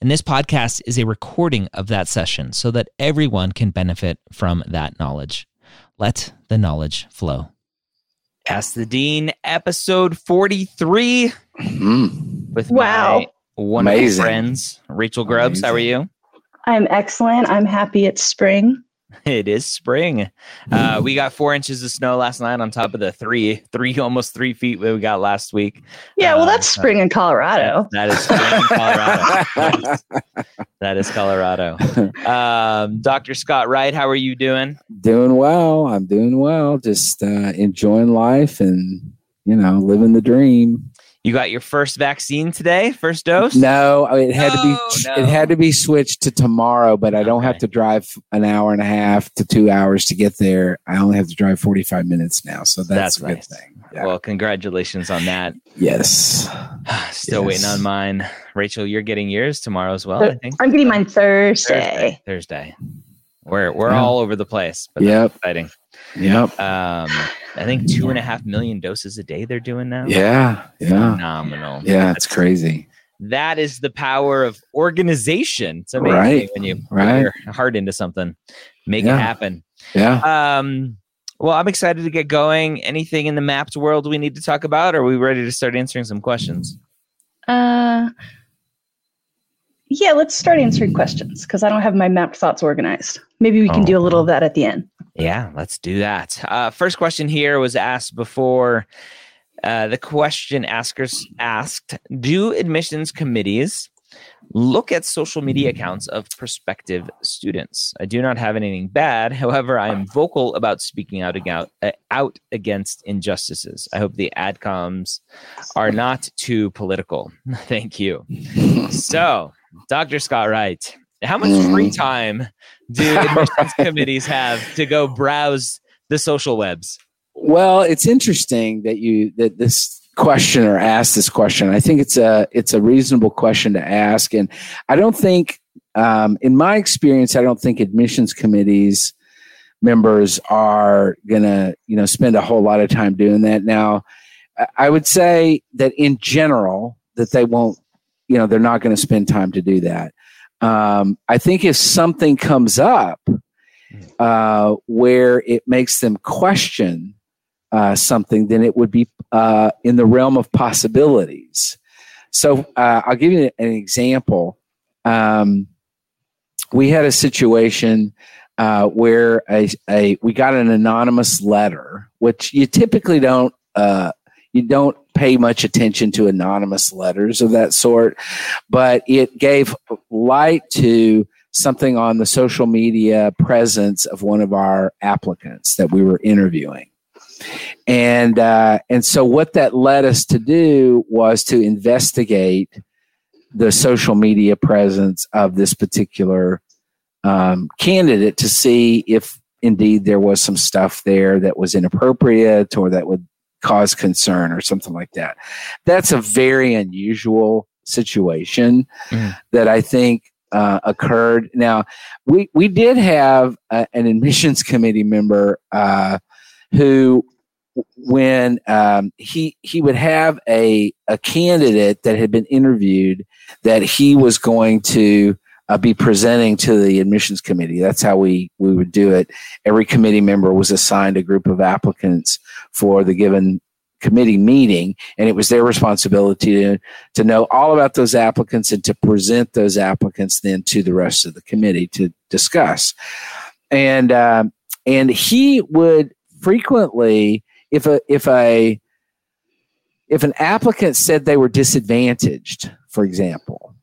and this podcast is a recording of that session so that everyone can benefit from that knowledge. Let the knowledge flow. Ask the Dean, episode 43 mm. with wow. my wonderful Amazing. friends, Rachel Grubbs. Amazing. How are you? I'm excellent. I'm happy it's spring. It is spring. Uh, we got four inches of snow last night on top of the three, three almost three feet that we got last week. Yeah, well, that's uh, spring in Colorado. that is spring in Colorado. that is Colorado. Um, Dr. Scott Wright, how are you doing? Doing well. I'm doing well. Just uh, enjoying life and you know living the dream. You got your first vaccine today, first dose? No, it had no, to be no. it had to be switched to tomorrow, but I don't have to drive an hour and a half to 2 hours to get there. I only have to drive 45 minutes now, so that's, that's a nice. good thing. Yeah. Well, congratulations on that. Yes. Still yes. waiting on mine. Rachel, you're getting yours tomorrow as well, I think. I'm getting mine Thursday. Thursday. Thursday. We're we're yeah. all over the place, but yep. exciting. Yep. Um, I think two and a half million doses a day they're doing now. Yeah. Yeah. Phenomenal. Yeah, it's crazy. That is the power of organization. It's amazing right. when you right. put your heart into something, make yeah. it happen. Yeah. Um, well, I'm excited to get going. Anything in the Mappd world we need to talk about? Or are we ready to start answering some questions? Uh, yeah, let's start answering questions because I don't have my Mappd thoughts organized. Maybe we can oh. do a little of that at the end. Yeah, let's do that. Uh, first question here was asked before. Uh, the question askers asked Do admissions committees look at social media accounts of prospective students? I do not have anything bad. However, I am vocal about speaking out, out, uh, out against injustices. I hope the adcoms are not too political. Thank you. so, Dr. Scott Wright, how much free mm. time do admissions committees have to go browse the social webs? Well, it's interesting that you that this questioner asked this question. I think it's a it's a reasonable question to ask, and I don't think, um, in my experience, I don't think admissions committees members are gonna you know spend a whole lot of time doing that. Now, I would say that in general that they won't, you know, they're not going to spend time to do that. Um, I think if something comes up uh, where it makes them question uh, something, then it would be uh, in the realm of possibilities. So uh, I'll give you an example. Um, we had a situation uh, where a, a we got an anonymous letter, which you typically don't uh, you don't pay much attention to anonymous letters of that sort, but it gave light to something on the social media presence of one of our applicants that we were interviewing. And uh, and so what that led us to do was to investigate the social media presence of this particular um, candidate to see if indeed there was some stuff there that was inappropriate or that would cause concern or something like that. That's a very unusual situation mm. that I think uh, occurred. Now, we we did have an admissions committee member uh, who, when um, he he would have a a candidate that had been interviewed that he was going to uh, be presenting to the admissions committee. That's how we we would do it. Every committee member was assigned a group of applicants for the given committee meeting, and it was their responsibility to, to know all about those applicants and to present those applicants then to the rest of the committee to discuss. And uh, and he would frequently, if a if a if an applicant said they were disadvantaged, for example,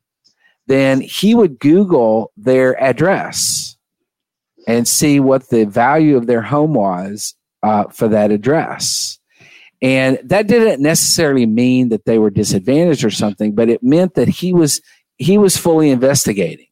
then he would Google their address and see what the value of their home was uh, for that address. And that didn't necessarily mean that they were disadvantaged or something, but it meant that he was he was fully investigating.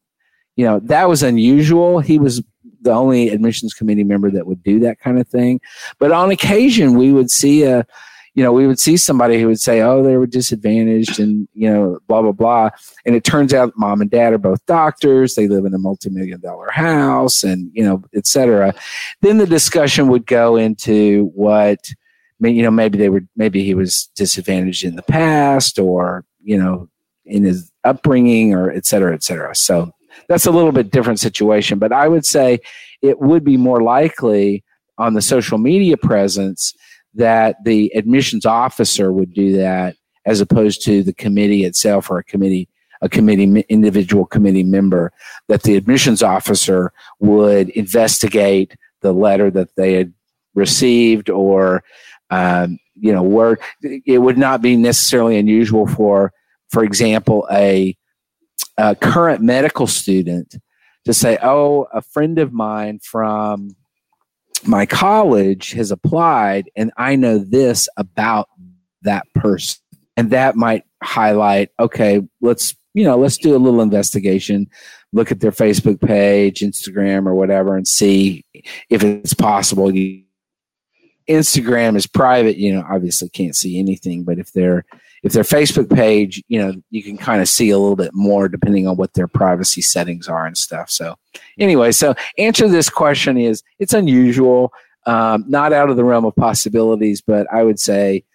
You know, that was unusual. He was the only admissions committee member that would do that kind of thing. But on occasion, we would see a, you know, we would see somebody who would say, "Oh, they were disadvantaged," and you know, blah blah blah. And it turns out mom and dad are both doctors. They live in a multi-million dollar house, and you know, et cetera. Then the discussion would go into what, you know, maybe they were, maybe he was disadvantaged in the past, or you know, in his upbringing, or et cetera, et cetera. So that's a little bit different situation. But I would say it would be more likely on the social media presence that the admissions officer would do that as opposed to the committee itself or a committee a committee individual committee member that the admissions officer would investigate the letter that they had received or um, you know where it would not be necessarily unusual for for example a, a current medical student to say oh a friend of mine from my college has applied and I know this about that person. And that might highlight, okay, let's, you know, let's do a little investigation, look at their Facebook page, Instagram, or whatever, and see if it's possible. Instagram is private, you know, obviously can't see anything, but if they're if their Facebook page, you know, you can kind of see a little bit more depending on what their privacy settings are and stuff. So, anyway, so answer this question is it's unusual, um, not out of the realm of possibilities, but I would say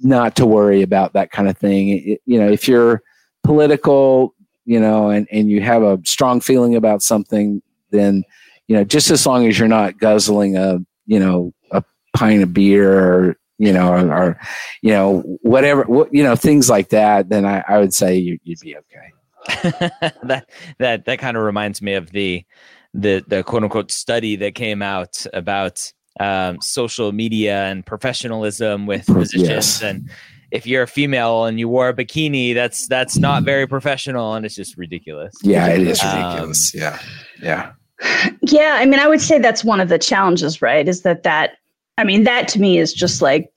not to worry about that kind of thing. It, you know, if you're political, you know, and, and you have a strong feeling about something, then, you know, just as long as you're not guzzling a, you know, a pint of beer or you know, or, or, you know, whatever, what, you know, things like that, then I, I would say you, would be okay. that that that kind of reminds me of the the the quote unquote study that came out about um, social media and professionalism with physicians yes. and if you're a female and you wore a bikini that's that's not very professional and it's just ridiculous yeah it is ridiculous um, yeah yeah yeah i mean i would say that's one of the challenges right is that that I mean, that to me is just like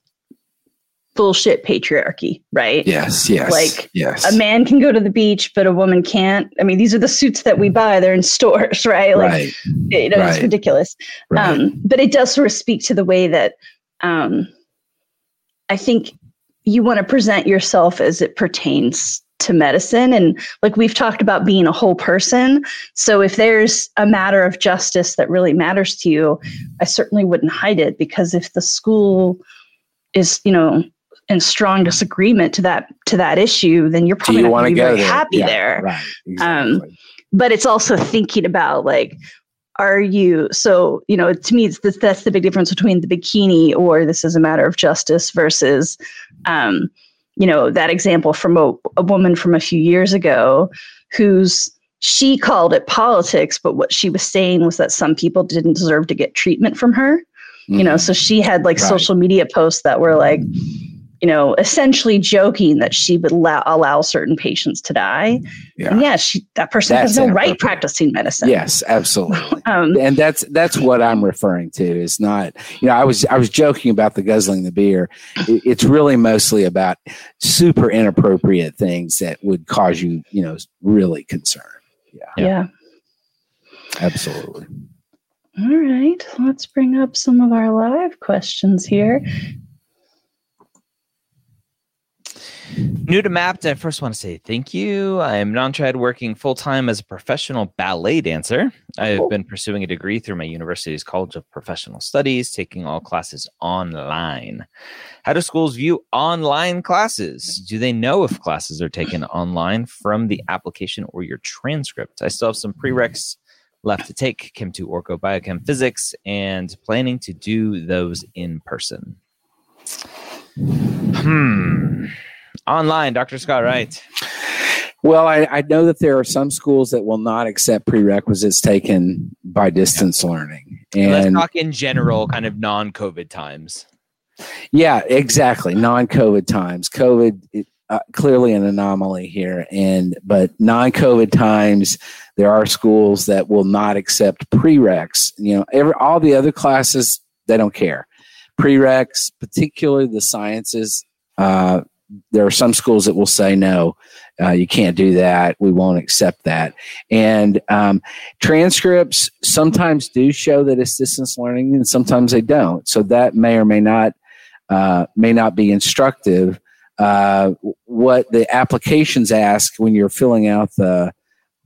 bullshit patriarchy, right? Yes, yes. Like yes. a man can go to the beach, but a woman can't. I mean, these are the suits that we buy. They're in stores, right? Like, right. you know, right. it's ridiculous. Right. Um, but it does sort of speak to the way that um, I think you want to present yourself as it pertains to medicine and like we've talked about being a whole person so if there's a matter of justice that really matters to you i certainly wouldn't hide it because if the school is you know in strong disagreement to that to that issue then you're probably you not going to be very there? happy yeah, there right, um, exactly. um, but it's also thinking about like are you so you know to me it's this, that's the big difference between the bikini or this is a matter of justice versus um, you know, that example from a, a woman from a few years ago who's she called it politics, but what she was saying was that some people didn't deserve to get treatment from her. Mm-hmm. You know, mm-hmm. so she had like right. social media posts that were like, you know, essentially joking that she would allow, allow certain patients to die. Yeah, and yeah she, that person that's has no right practicing medicine. Yes, absolutely. um, and that's that's what I'm referring to. It's not, you know, I was I was joking about the guzzling the beer. It, it's really mostly about super inappropriate things that would cause you, you know, really concern. Yeah. Yeah. Absolutely. All right, let's bring up some of our live questions here. New to Mappd, I first want to say thank you. I'm non-trad working full-time as a professional ballet dancer. I've cool. been pursuing a degree through my university's College of Professional Studies, taking all classes online. How do schools view online classes? Do they know if classes are taken online from the application or your transcript? I still have some prereqs left to take, Chem 2 Orgo Biochem Physics, and planning to do those in person. Hmm online, Dr. Scott Wright? Well, I, I, know that there are some schools that will not accept prerequisites taken by distance yeah. learning. And let's talk in general, kind of non-COVID times. Yeah, exactly. Non-COVID times. COVID uh, clearly an anomaly here, and but non-COVID times, there are schools that will not accept prereqs. You know, every all the other classes they don't care. Prereqs, particularly the sciences, uh, there are some schools that will say no. uh, you can't do that. We won't accept that. And um, transcripts sometimes do show that it's distance learning, and sometimes they don't. So that may or may not uh, may not be instructive. Uh, what the applications ask when you're filling out the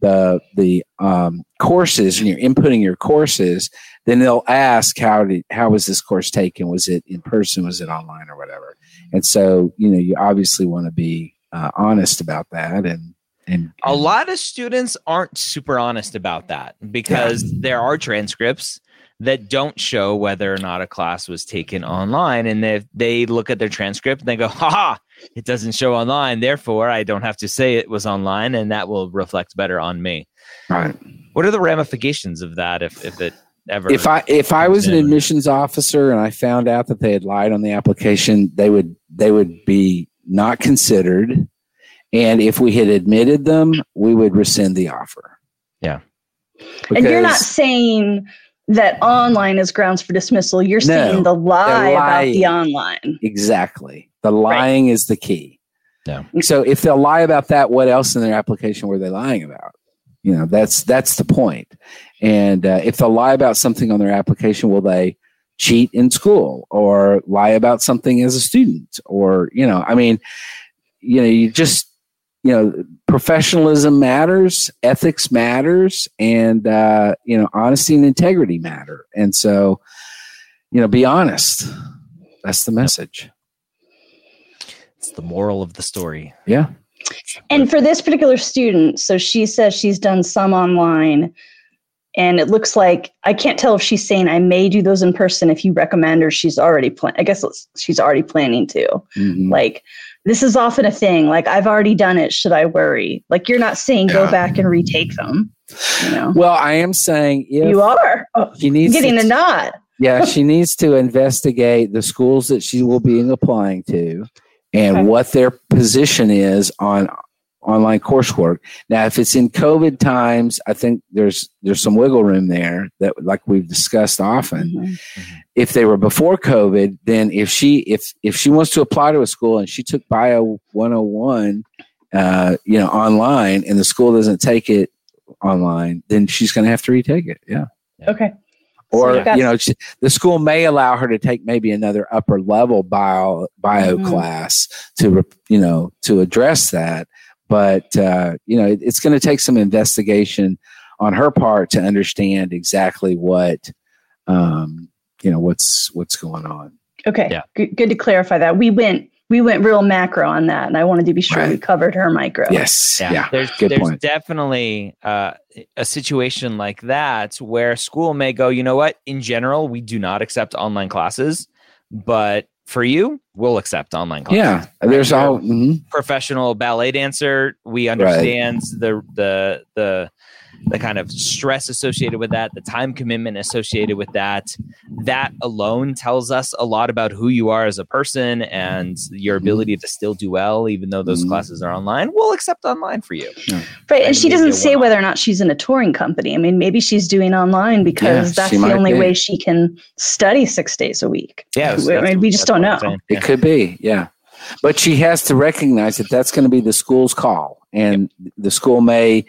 the the um, courses and you're inputting your courses, then they'll ask how did how was this course taken? Was it in person? Was it online or whatever? And so you know you obviously want to be uh, honest about that and. And, a lot of students aren't super honest about that because yeah. there are transcripts that don't show whether or not a class was taken online. And if they look at their transcript and they go, ha, it doesn't show online. Therefore, I don't have to say it was online and that will reflect better on me. Right. What are the ramifications of that if, if it ever if I if I was an admissions officer and I found out that they had lied on the application, they would they would be not considered. And if we had admitted them, we would rescind the offer. Yeah. Because and you're not saying that online is grounds for dismissal. You're no, saying the lie about the online. Exactly. The lying right. is the key. Yeah. So if they'll lie about that, what else in their application were they lying about? You know, that's that's the point. And uh, if they'll lie about something on their application, will they cheat in school or lie about something as a student? Or you know, I mean, you know, you just you know, professionalism matters, ethics matters, and uh, you know, honesty and integrity matter. And so, you know, be honest. That's the message. It's the moral of the story. Yeah. And for this particular student, so she says she's done some online, and it looks like I can't tell if she's saying I may do those in person if you recommend, or she's already plan. I guess she's already planning to. Mm-hmm. Like this is often a thing. Like I've already done it. Should I worry? Like you're not saying go back and retake them. You know? Well, I am saying you are. Oh, she needs getting to, a nod. yeah, she needs to investigate the schools that she will be applying to and okay. what their position is on online coursework. Now, if it's in COVID times, I think there's there's some wiggle room there that, like we've discussed often. Mm-hmm. mm-hmm. If they were before COVID, then if she if if she wants to apply to a school and she took Bio 101, uh, you know, online, and the school doesn't take it online, then she's going to have to retake it. Yeah. Okay. Or so you know, the school may allow her to take maybe another upper level bio bio mm-hmm. class to you know to address that. But uh, you know it, it's going to take some investigation on her part to understand exactly what um, you know what's what's going on. Okay. Yeah. good, good to clarify that. We went we went real macro on that and i wanted to be sure right. we covered her micro yes yeah, yeah. there's, good there's point. definitely uh, a situation like that where school may go you know what in general we do not accept online classes but for you, we'll accept online classes. Yeah, there's all mm-hmm. professional ballet dancer. We understand right. the the the the kind of stress associated with that, the time commitment associated with that. That alone tells us a lot about who you are as a person and your mm-hmm. ability to still do well, even though those mm-hmm. classes are online. We'll accept online for you. Yeah. Right. And she doesn't say whether or not she's in a touring company. I mean, maybe she's doing online because yeah, that's the only be. way she can study six days a week. Yeah. I mean, we just don't know. It could be. Yeah. But she has to recognize that that's going to be the school's call. And yep. the school may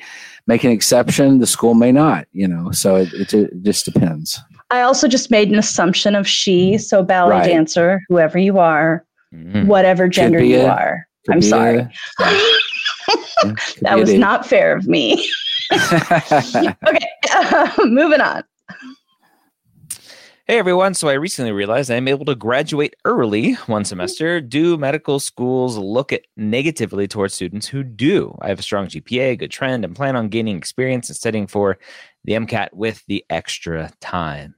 make an exception. The school may not, you know, so it, it, it just depends. I also just made an assumption of she, so ballet right. dancer, whoever you are, mm-hmm. whatever gender you a, are. I'm sorry. A, that was not fair of me. okay, uh, moving on. Hey everyone, so I recently realized I'm able to graduate early one semester. Do medical schools look at negatively towards students who do? I have a strong GPA, good trend, and plan on gaining experience and studying for the MCAT with the extra time.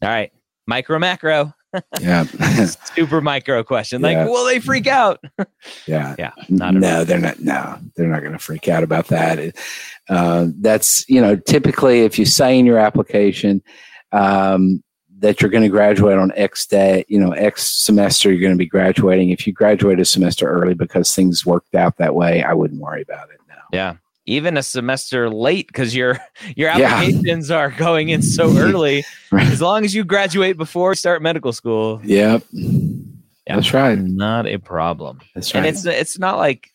All right, micro macro. Yeah. Super micro question. Like, yeah. will they freak out? yeah. Yeah. Not no, they're not. No, they're not going to freak out about that. Uh, that's, you know, typically if you say in your application, um, that you're going to graduate on X day, you know, X semester, you're going to be graduating. If you graduate a semester early because things worked out that way, I wouldn't worry about it now. Yeah. Even a semester late because your your applications yeah. are going in so early. right. As long as you graduate before you start medical school. Yep. Yeah, that's right. Not a problem. That's right. And it's it's not like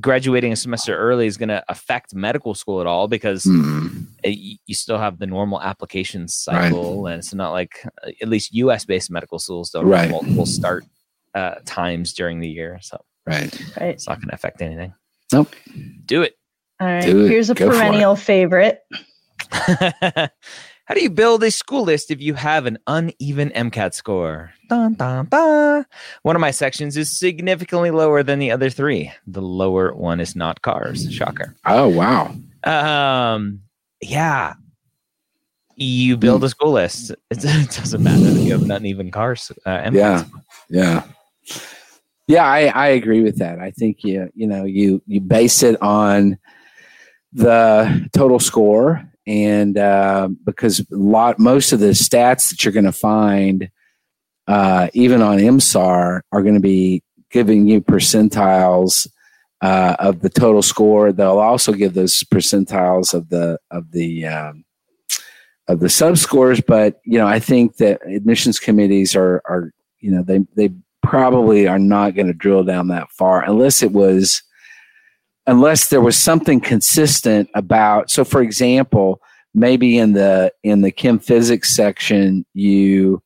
graduating a semester early is going to affect medical school at all because mm. it, you still have the normal application cycle, right. and it's not like at least U.S. based medical schools don't right. have multiple start uh, times during the year. So right, right, it's not going to affect anything. Nope. Do it. All right. Here's a Go perennial favorite. How do you build a school list if you have an uneven MCAT score? Dun, dun, dun. One of my sections is significantly lower than the other three. The lower one is not CARS. Shocker. Oh wow. Um. Yeah. You build a school list. It, doesn't matter if you have an uneven CARS. Uh, yeah. Yeah. Yeah, I, I agree with that. I think you you know you you base it on the total score and uh, because a lot most of the stats that you're going to find uh, even on MSAR are going to be giving you percentiles uh, of the total score. They'll also give those percentiles of the of the um, of the sub scores. But you know, I think that admissions committees are are you know they they probably are not going to drill down that far unless it was unless there was something consistent about so for example maybe in the in the chem physics section you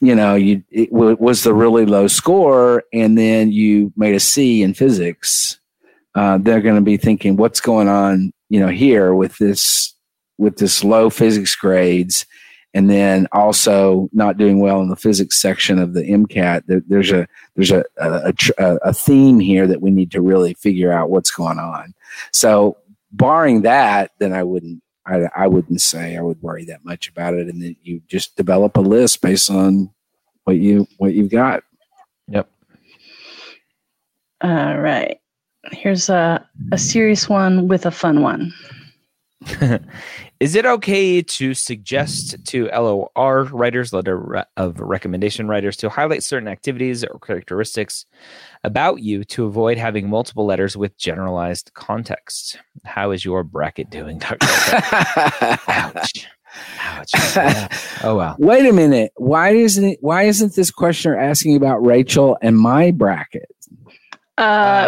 you know you it w- was the really low score and then you made a c in physics uh, they're going to be thinking what's going on you know here with this with this low physics grades and then also not doing well in the physics section of the MCAT. There, there's a there's a a, a a, theme here that we need to really figure out what's going on. So, barring that, then I wouldn't I, I wouldn't say I would worry that much about it, and then you just develop a list based on what you what you've got. Yep. All right. Here's a a serious one with a fun one. Is it okay to suggest to LOR writers, letter of recommendation writers, to highlight certain activities or characteristics about you to avoid having multiple letters with generalized context? How is your bracket doing, Doctor? Ouch. Ouch. Oh wow. Wait a minute. Why isn't it why isn't this questioner asking about Rachel and my bracket? Uh,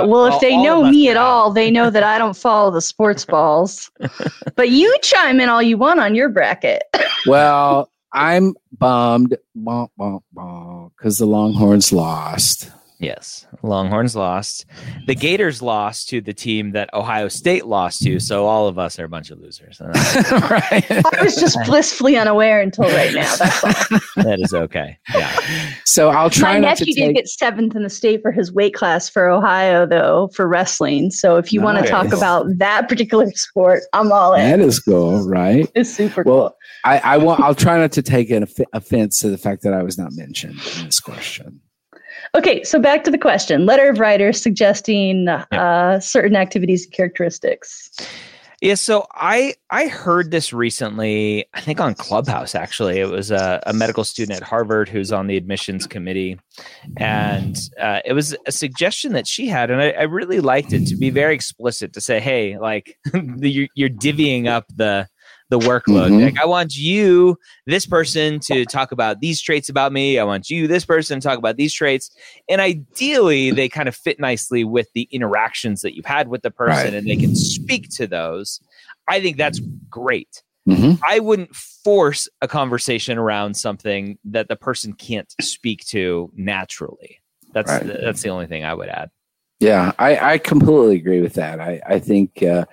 uh, well, if they know me at all, they know that I don't follow the sports balls. but you chime in all you want on your bracket. well, I'm bummed because the Longhorns lost. Yes, Longhorns lost. The Gators lost to the team that Ohio State lost to. So all of us are a bunch of losers. right. I was just blissfully unaware until right now. That's all. that is okay. Yeah. So I'll try. My nephew did get seventh in the state for his weight class for Ohio, though, for wrestling. So if you nice. want to talk about that particular sport, I'm all in. That is cool, right? It's super well, cool. I, I will. I'll try not to take an offense to the fact that I was not mentioned in this question. Okay, so back to the question. Letter of writer suggesting uh, certain activities and characteristics. Yeah, so I I heard this recently. I think on Clubhouse. Actually, it was a, a medical student at Harvard who's on the admissions committee, and uh, it was a suggestion that she had, and I, I, really liked it to be very explicit to say, "Hey, like you're, you're divvying up the the workload. Mm-hmm. Like, I want you, this person, to talk about these traits about me. I want you, this person, to talk about these traits. And ideally, they kind of fit nicely with the interactions that you've had with the person right. and they can speak to those. I think that's great. Mm-hmm. I wouldn't force a conversation around something that the person can't speak to naturally. That's right. that's the only thing I would add. Yeah, I, I completely agree with that. I, I think uh,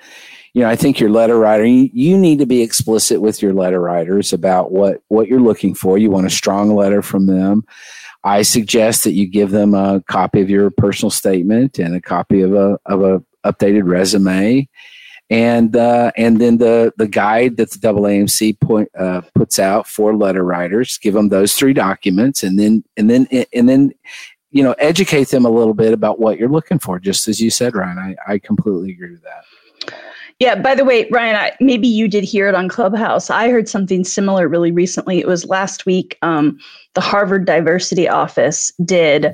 you know, I think your letter writer, you, you, need to be explicit with your letter writers about what, what you're looking for. You want a strong letter from them. I suggest that you give them a copy of your personal statement and a copy of a, of a updated resume. And, uh, and then the, the guide that the AAMC point, uh, puts out for letter writers, give them those three documents and then, and then, and then, you know, educate them a little bit about what you're looking for, just as you said, Ryan. I, I completely agree with that. Yeah, by the way, Ryan, I, maybe you did hear it on Clubhouse. I heard something similar really recently. It was last week. Um, the Harvard Diversity Office did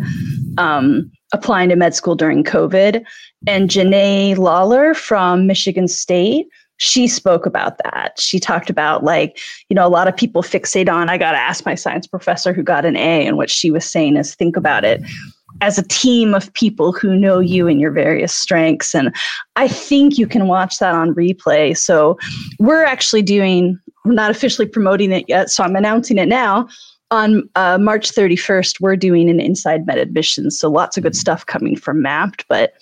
um, applying to med school during COVID. And Janae Lawler from Michigan State, she spoke about that. She talked about, like, you know, a lot of people fixate on, I got to ask my science professor who got an A. And what she was saying is think about it as a team of people who know you and your various strengths. And I think you can watch that on replay. So we're actually doing, we're not officially promoting it yet, so I'm announcing it now. On uh, March 31st, we're doing an inside med admission. So lots of good stuff coming from Mappd, but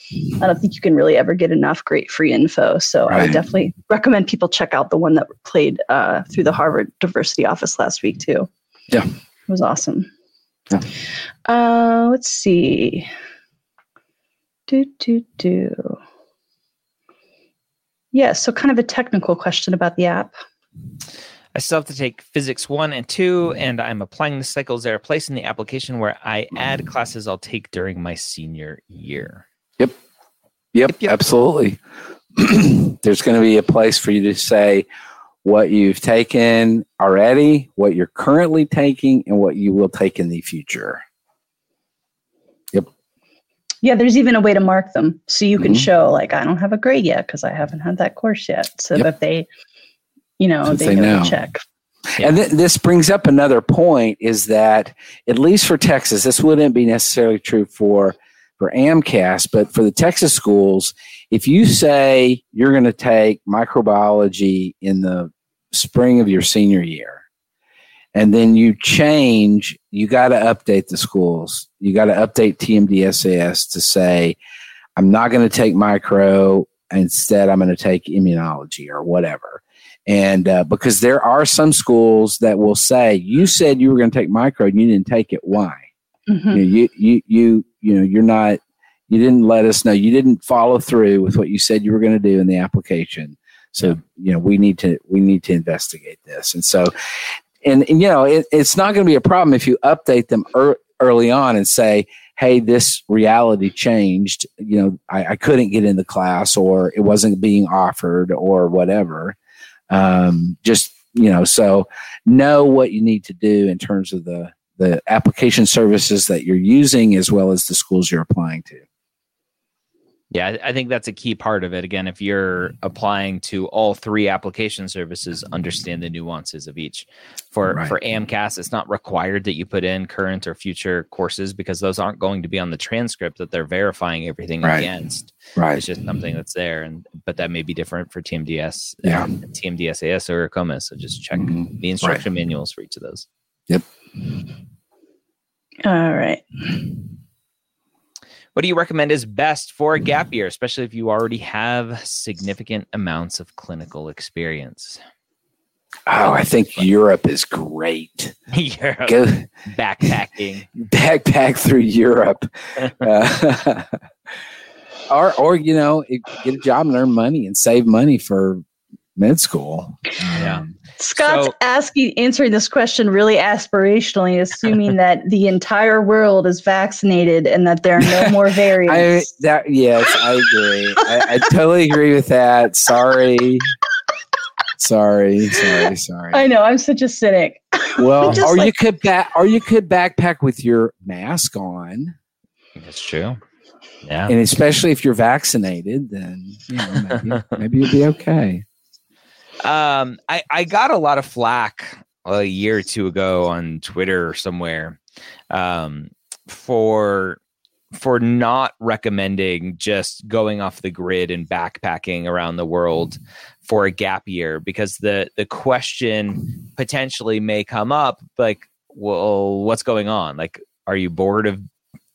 I don't think you can really ever get enough great free info. So right. I would definitely recommend people check out the one that played uh, through the Harvard Diversity Office last week, too. Yeah. It was awesome. Yeah. Uh, let's see. Do, do, do. Yeah, so kind of a technical question about the app. I still have to take physics one and two, and I'm applying the cycles that are placed in the application where I add classes I'll take during my senior year. Yep. Yep, yep, yep. absolutely. There's going to be a place for you to say, what you've taken already, what you're currently taking, and what you will take in the future. Yep. Yeah, there's even a way to mark them. So you can mm-hmm. show, like, I don't have a grade yet because I haven't had that course yet. So yep. that they, you know, they, they know, know. check. Yeah. And th- this brings up another point is that, at least for Texas, this wouldn't be necessarily true for for AMCAS, but for the Texas schools, if you say you're going to take microbiology in the spring of your senior year and then you change you got to update the schools you got to update tmdsas to say i'm not going to take micro instead i'm going to take immunology or whatever and uh, because there are some schools that will say you said you were going to take micro and you didn't take it why mm-hmm. you, know, you, you you you know you're not you didn't let us know you didn't follow through with what you said you were going to do in the application so you know we need to we need to investigate this, and so and, and you know it, it's not going to be a problem if you update them er, early on and say, hey, this reality changed. You know, I, I, couldn't get in the class, or it wasn't being offered, or whatever. Um, just you know, so know what you need to do in terms of the the application services that you're using as well as the schools you're applying to. Yeah, I think that's a key part of it. Again, if you're applying to all three application services, understand the nuances of each. For right. for AMCAS, it's not required that you put in current or future courses because those aren't going to be on the transcript that they're verifying everything right. against. Right. It's just something that's there, and but that may be different for TMDS, yeah. TMDSAS or COMAS. So just check mm-hmm. the instruction right. manuals for each of those. Yep. All right. What do you recommend is best for a gap year, especially if you already have significant amounts of clinical experience? Oh, I think Europe is great. Europe. Go backpacking. Backpack through Europe. uh, or, or, you know, get a job and earn money and save money for med school. Yeah. Um, Scott's so, asking, answering this question really aspirationally, assuming that the entire world is vaccinated and that there are no more variants. I, that yes, I agree. I, I totally agree with that. Sorry, sorry, sorry, sorry. I know I'm such a cynic. Well, or like, you could back, or you could backpack with your mask on. That's true. Yeah, and especially if you're vaccinated, then you know, maybe, maybe you'll be okay. Um, I, I got a lot of flack a year or two ago on Twitter or somewhere um, for for not recommending just going off the grid and backpacking around the world for a gap year because the the question potentially may come up like well what's going on? Like are you bored of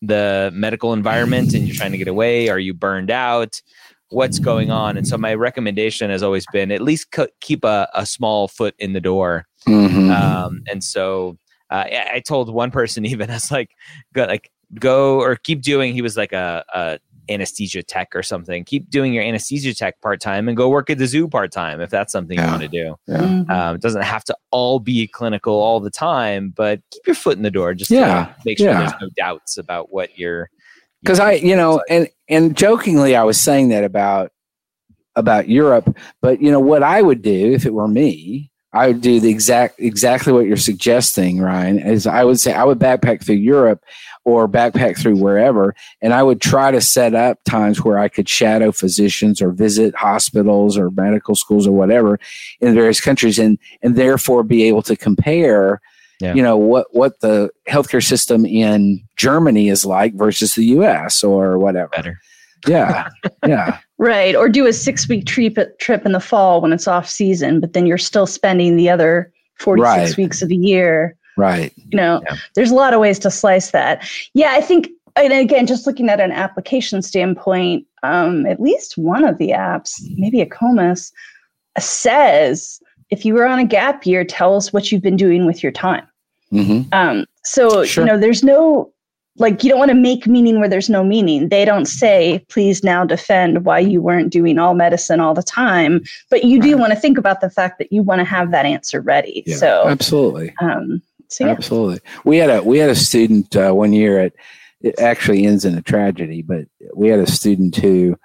the medical environment and you're trying to get away? Are you burned out what's going on. And so my recommendation has always been at least co- keep a, a, small foot in the door. Mm-hmm. Um, and so uh, I, I, told one person even I was like, go, like go or keep doing. He was like a, a anesthesia tech or something. Keep doing your anesthesia tech part time and go work at the zoo part time if that's something yeah. you want to do. Yeah. Mm-hmm. Um, it doesn't have to all be clinical all the time, but keep your foot in the door. Just yeah. make sure yeah. there's no doubts about what you're because I, you know, and and jokingly, I was saying that about about Europe, but you know what I would do if it were me, I would do the exact exactly what you're suggesting, Ryan. Is I would say I would backpack through Europe or backpack through wherever, and I would try to set up times where I could shadow physicians or visit hospitals or medical schools or whatever in various countries, and and therefore be able to compare yeah. you know what what the healthcare system in Germany is like versus the U.S. or whatever. Better. Yeah, yeah. Right, or do a six week trip trip in the fall when it's off season, but then you're still spending the other forty six right. weeks of the year. Right. You know, yeah. there's a lot of ways to slice that. Yeah, I think and again, just looking at an application standpoint, um, at least one of the apps, maybe AACOMAS, says if you were on a gap year, tell us what you've been doing with your time. Mm-hmm. Um, so sure. you know, there's no like you don't want to make meaning where there's no meaning. They don't say, please now defend why you weren't doing all medicine all the time, but you do want to think about the fact that you want to have that answer ready. Yeah, so absolutely. Um, so yeah. Absolutely. We had a we had a student uh, one year at it actually ends in a tragedy. But we had a student who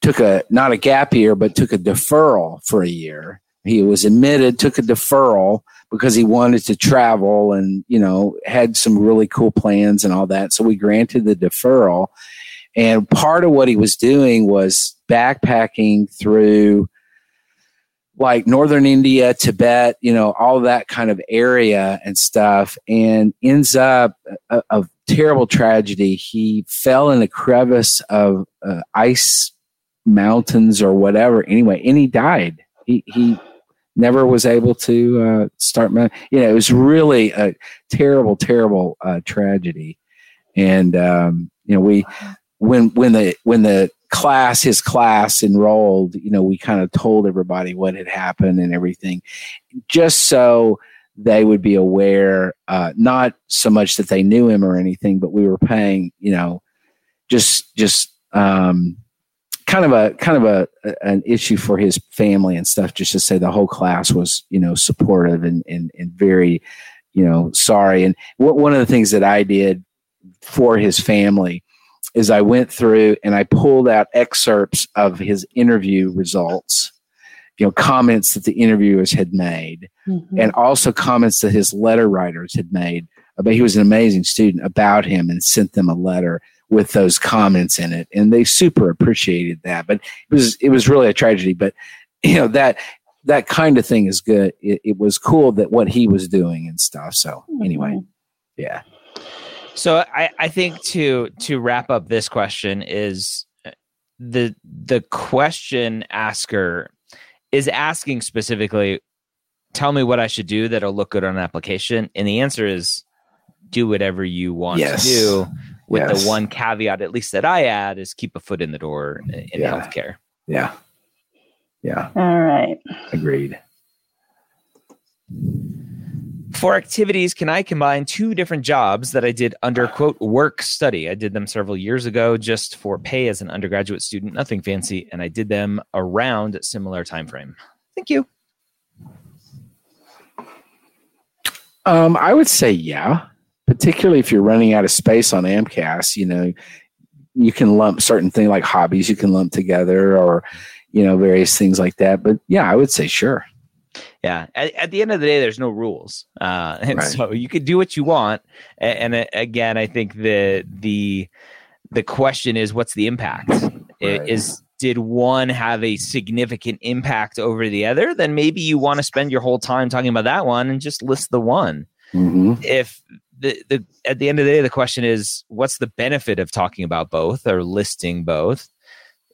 took a not a gap year, but took a deferral for a year. He was admitted, took a deferral because he wanted to travel and you know had some really cool plans and all that. So we granted the deferral. And part of what he was doing was backpacking through like northern India, Tibet, you know, all that kind of area and stuff, and ends up a, a terrible tragedy. He fell in a crevice of uh, ice mountains or whatever. Anyway, and he died. He he never was able to uh, start. My you know, it was really a terrible, terrible uh, tragedy. And um, you know, we when when the when the class his class enrolled, you know, we kind of told everybody what had happened and everything, just so they would be aware, uh, not so much that they knew him or anything, but we were paying, you know, just just um, kind of a kind of a, an issue for his family and stuff. Just to say the whole class was, you know, supportive and and, and very, you know, sorry. And one of the things that I did for his family is I went through and I pulled out excerpts of his interview results you know comments that the interviewers had made mm-hmm. and also comments that his letter writers had made But he was an amazing student about him and sent them a letter with those comments in it. And they super appreciated that. But it was it was really a tragedy. But you know that that kind of thing is good. It, it was cool that what he was doing and stuff. So anyway mm-hmm. yeah. So I, I think to to wrap up this question is uh, the the question asker is asking specifically, tell me what I should do that'll look good on an application. And the answer is do whatever you want yes. to do with yes. the one caveat, at least that I add, is keep a foot in the door in yeah. healthcare. Yeah. Yeah. All right. Agreed. For activities, can I combine two different jobs that I did under quote work study? I did them several years ago just for pay as an undergraduate student, nothing fancy, and I did them around similar time frame. Thank you. Um, I would say yeah, particularly if you're running out of space on AMCAS. You know, you can lump certain things like hobbies you can lump together, or you know, various things like that. But yeah, I would say sure yeah at, at, the end of the day there's no rules uh, and right. so you can do what you want and, and, uh, again i think the the the question is what's the impact right. is did one have a significant impact over the other then maybe you want to spend your whole time talking about that one and just list the one mm-hmm. if the, the at the end of the day the question is what's the benefit of talking about both or listing both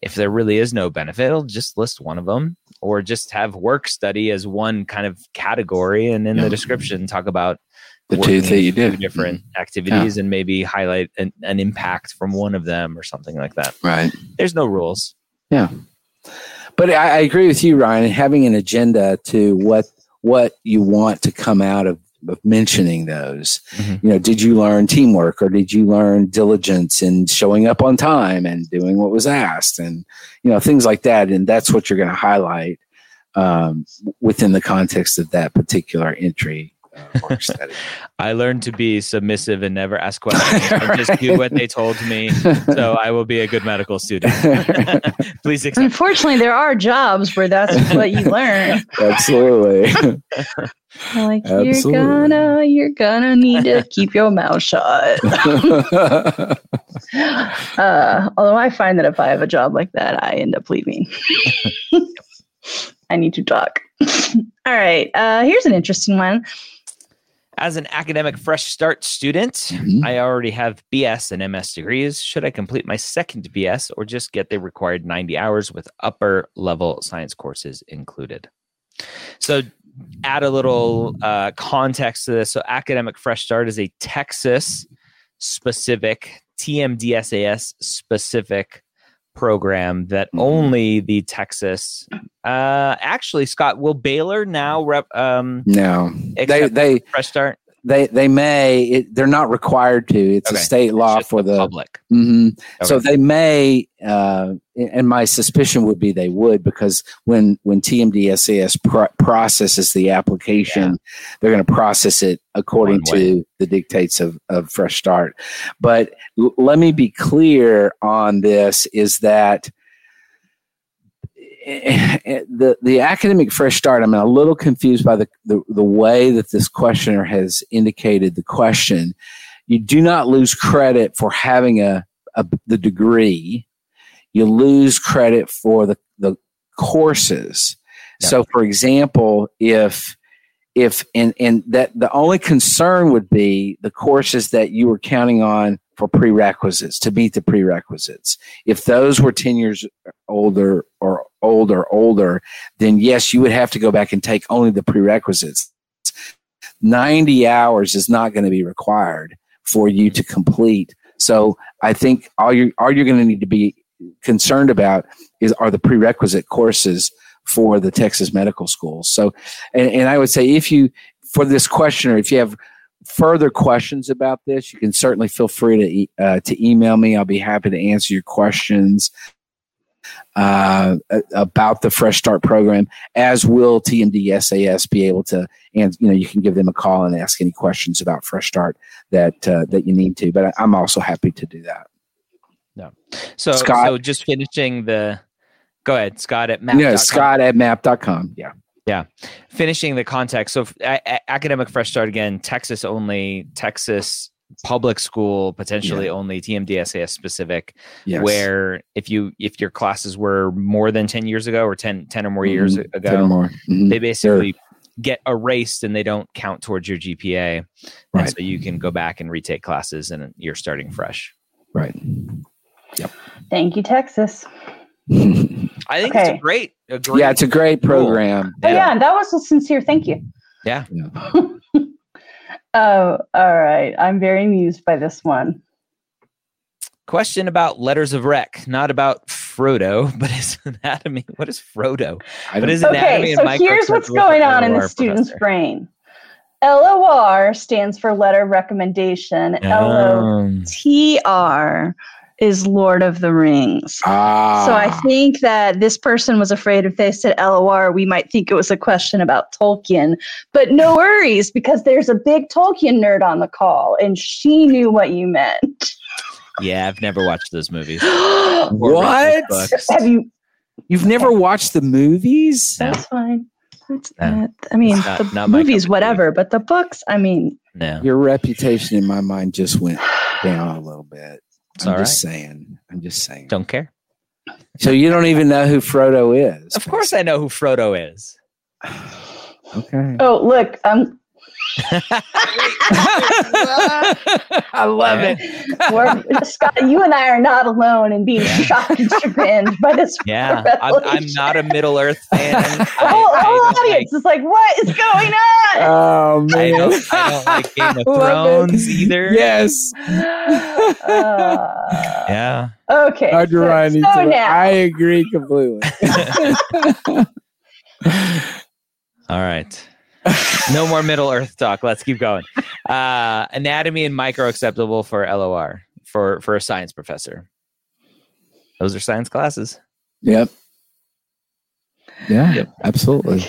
if there really is no benefit, it'll just list one of them or just have work study as one kind of category. And in yeah. the description, talk about the two that you did different mm-hmm. activities yeah. and maybe highlight an, an, impact from one of them or something like that. Right. There's no rules. Yeah. But I, I agree with you, Ryan, having an agenda to what, what you want to come out of of mentioning those. Mm-hmm. You know, did you learn teamwork or did you learn diligence and showing up on time and doing what was asked and you know things like that. And that's what you're going to highlight um, within the context of that particular entry. Uh, I learned to be submissive and never ask questions and just do what they told me. So I will be a good medical student. Please accept. Unfortunately, there are jobs where that's what you learn. Absolutely. Like Absolutely. you're gonna, you're gonna need to keep your mouth shut. uh, although I find that if I have a job like that, I end up leaving. I need to talk. All right. Uh, here's an interesting one. As an academic fresh start student, mm-hmm. I already have BS and MS degrees. Should I complete my second BS or just get the required 90 hours with upper level science courses included? So, add a little uh, context to this. So, Academic Fresh Start is a Texas specific, TMDSAS specific program that mm-hmm. only the Texas. Uh, actually, Scott, will Baylor now rep? Um, no, they they fresh start. They they may it, they're not required to. It's okay. a state law for the public. Mm-hmm. Okay. So they may, uh, and my suspicion would be they would because when when TMDSAS pro- processes the application, yeah. they're going to process it according to the dictates of of Fresh Start. But l- let me be clear on this: is that the the academic fresh start i'm a little confused by the, the, the way that this questioner has indicated the question. You do not lose credit for having a, a the degree. You lose credit for the the courses. Yeah. so for example if if and and that the only concern would be the courses that you were counting on for prerequisites to meet the prerequisites. If those were 10 years older or older, older, then yes, you would have to go back and take only the prerequisites. 90 hours is not going to be required for you to complete. So I think all you all you're going to need to be concerned about is are the prerequisite courses for the Texas medical schools. So, and, and I would say if you for this questioner, if you have further questions about this, you can certainly feel free to uh, to email me. I'll be happy to answer your questions uh, about the Fresh Start program, as will TMDSAS be able to. And you know, you can give them a call and ask any questions about Fresh Start that uh, that you need to. But I'm also happy to do that. No, so Scott, so just finishing the. Go ahead, Scott at map. Yeah, Scott at mappd.com. Yeah. Yeah. Finishing the context. So, a- academic fresh start again, Texas only, Texas public school potentially yeah. only TMDSAS specific yes. where if you if your classes were more than 10 years ago or 10 10 or more mm-hmm. years ago more. Mm-hmm. they basically They're, get erased and they don't count towards your GPA right. so you can go back and retake classes and you're starting fresh right yep thank you Texas I think okay. it's a great, a great, yeah, it's a great program. Oh, yeah. yeah, that was a sincere thank you. Yeah. yeah. oh, all right. I'm very amused by this one. Question about letters of rec, not about Frodo, but his anatomy. What is Frodo? But is anatomy okay, so here's what's going on in the student's brain. LOR stands for letter of recommendation. Um. LOTR is Lord of the Rings. Ah. So I think that this person was afraid if they said LOR, we might think it was a question about Tolkien. But no worries, because there's a big Tolkien nerd on the call, and she knew what you meant. Yeah, I've never watched those movies. what? Have you? You've never watched the movies? That's fine. That's not, I mean, not, the not movies, whatever, but the books, I mean. No. Your reputation in my mind just went down a little bit. I'm just right. saying. I'm just saying. Don't care. So you don't even know who Frodo is? Of course, I know who Frodo is. okay. Oh, look, I'm I love it. We're, Scott, you and I are not alone in being shocked and chagrined by this. Yeah, I'm, I'm, not a Middle Earth fan. the whole, whole audience like, is like, "What is going on?" Oh man, I don't, I don't like Game of Thrones either. Yes. Uh, yeah. Okay. Dr. So, Ryan, so now. I agree completely. All right no more Middle Earth talk. Let's keep going. Uh, anatomy and micro acceptable for LOR for for a science professor. Those are science classes. Yep. Yeah. Yep. Absolutely.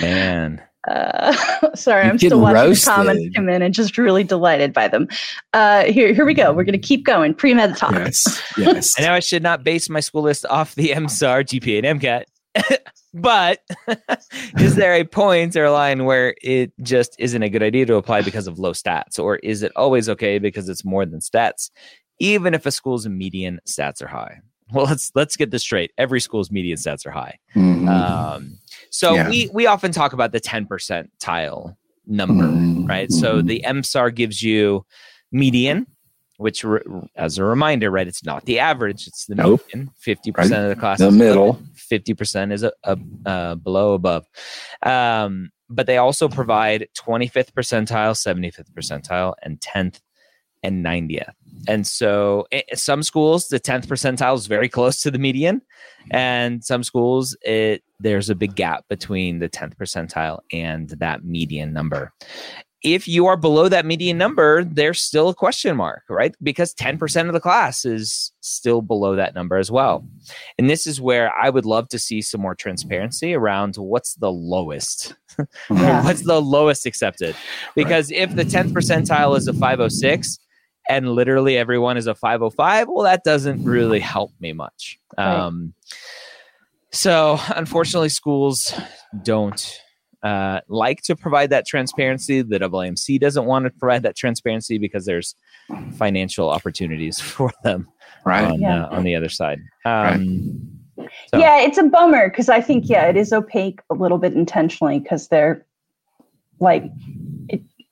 Man. Uh, sorry, You're I'm still watching roasted. the comments come in and just really delighted by them. Uh, here, here we go. We're going to keep going. Pre-med talk. Yes, yes. I know I should not base my school list off the MSAR, GPA, and MCAT. But is there a point or a line where it just isn't a good idea to apply because of low stats? Or is it always okay because it's more than stats, even if a school's median stats are high? Well, let's let's get this straight. Every school's median stats are high. Mm-hmm. Um, so yeah. we we often talk about the ten percent tile number, mm-hmm. right? So mm-hmm. the MSAR gives you median, which, re- as a reminder, right, it's not the average; it's the nope. median. Fifty percent right. of the class, the middle. Fifty percent is a, a uh, below above. Um, but they also provide 25th percentile, 75th percentile, and 10th and 90th. And so it, eh, some schools, the 10th percentile is very close to the median. And some schools, it there's a big gap between the 10th percentile and that median number. If you are below that median number, there's still a question mark, right? Because 10% of the class is still below that number as well. And this is where I would love to see some more transparency around what's the lowest. Yeah. what's the lowest accepted? Because right. if the 10th percentile is a 506, and literally everyone is a 505 well that doesn't really help me much right. um, so unfortunately schools don't uh, like to provide that transparency the AAMC doesn't want to provide that transparency because there's financial opportunities for them right on, yeah. uh, on the other side um, right. so. yeah it's a bummer because i think yeah it is opaque a little bit intentionally because they're like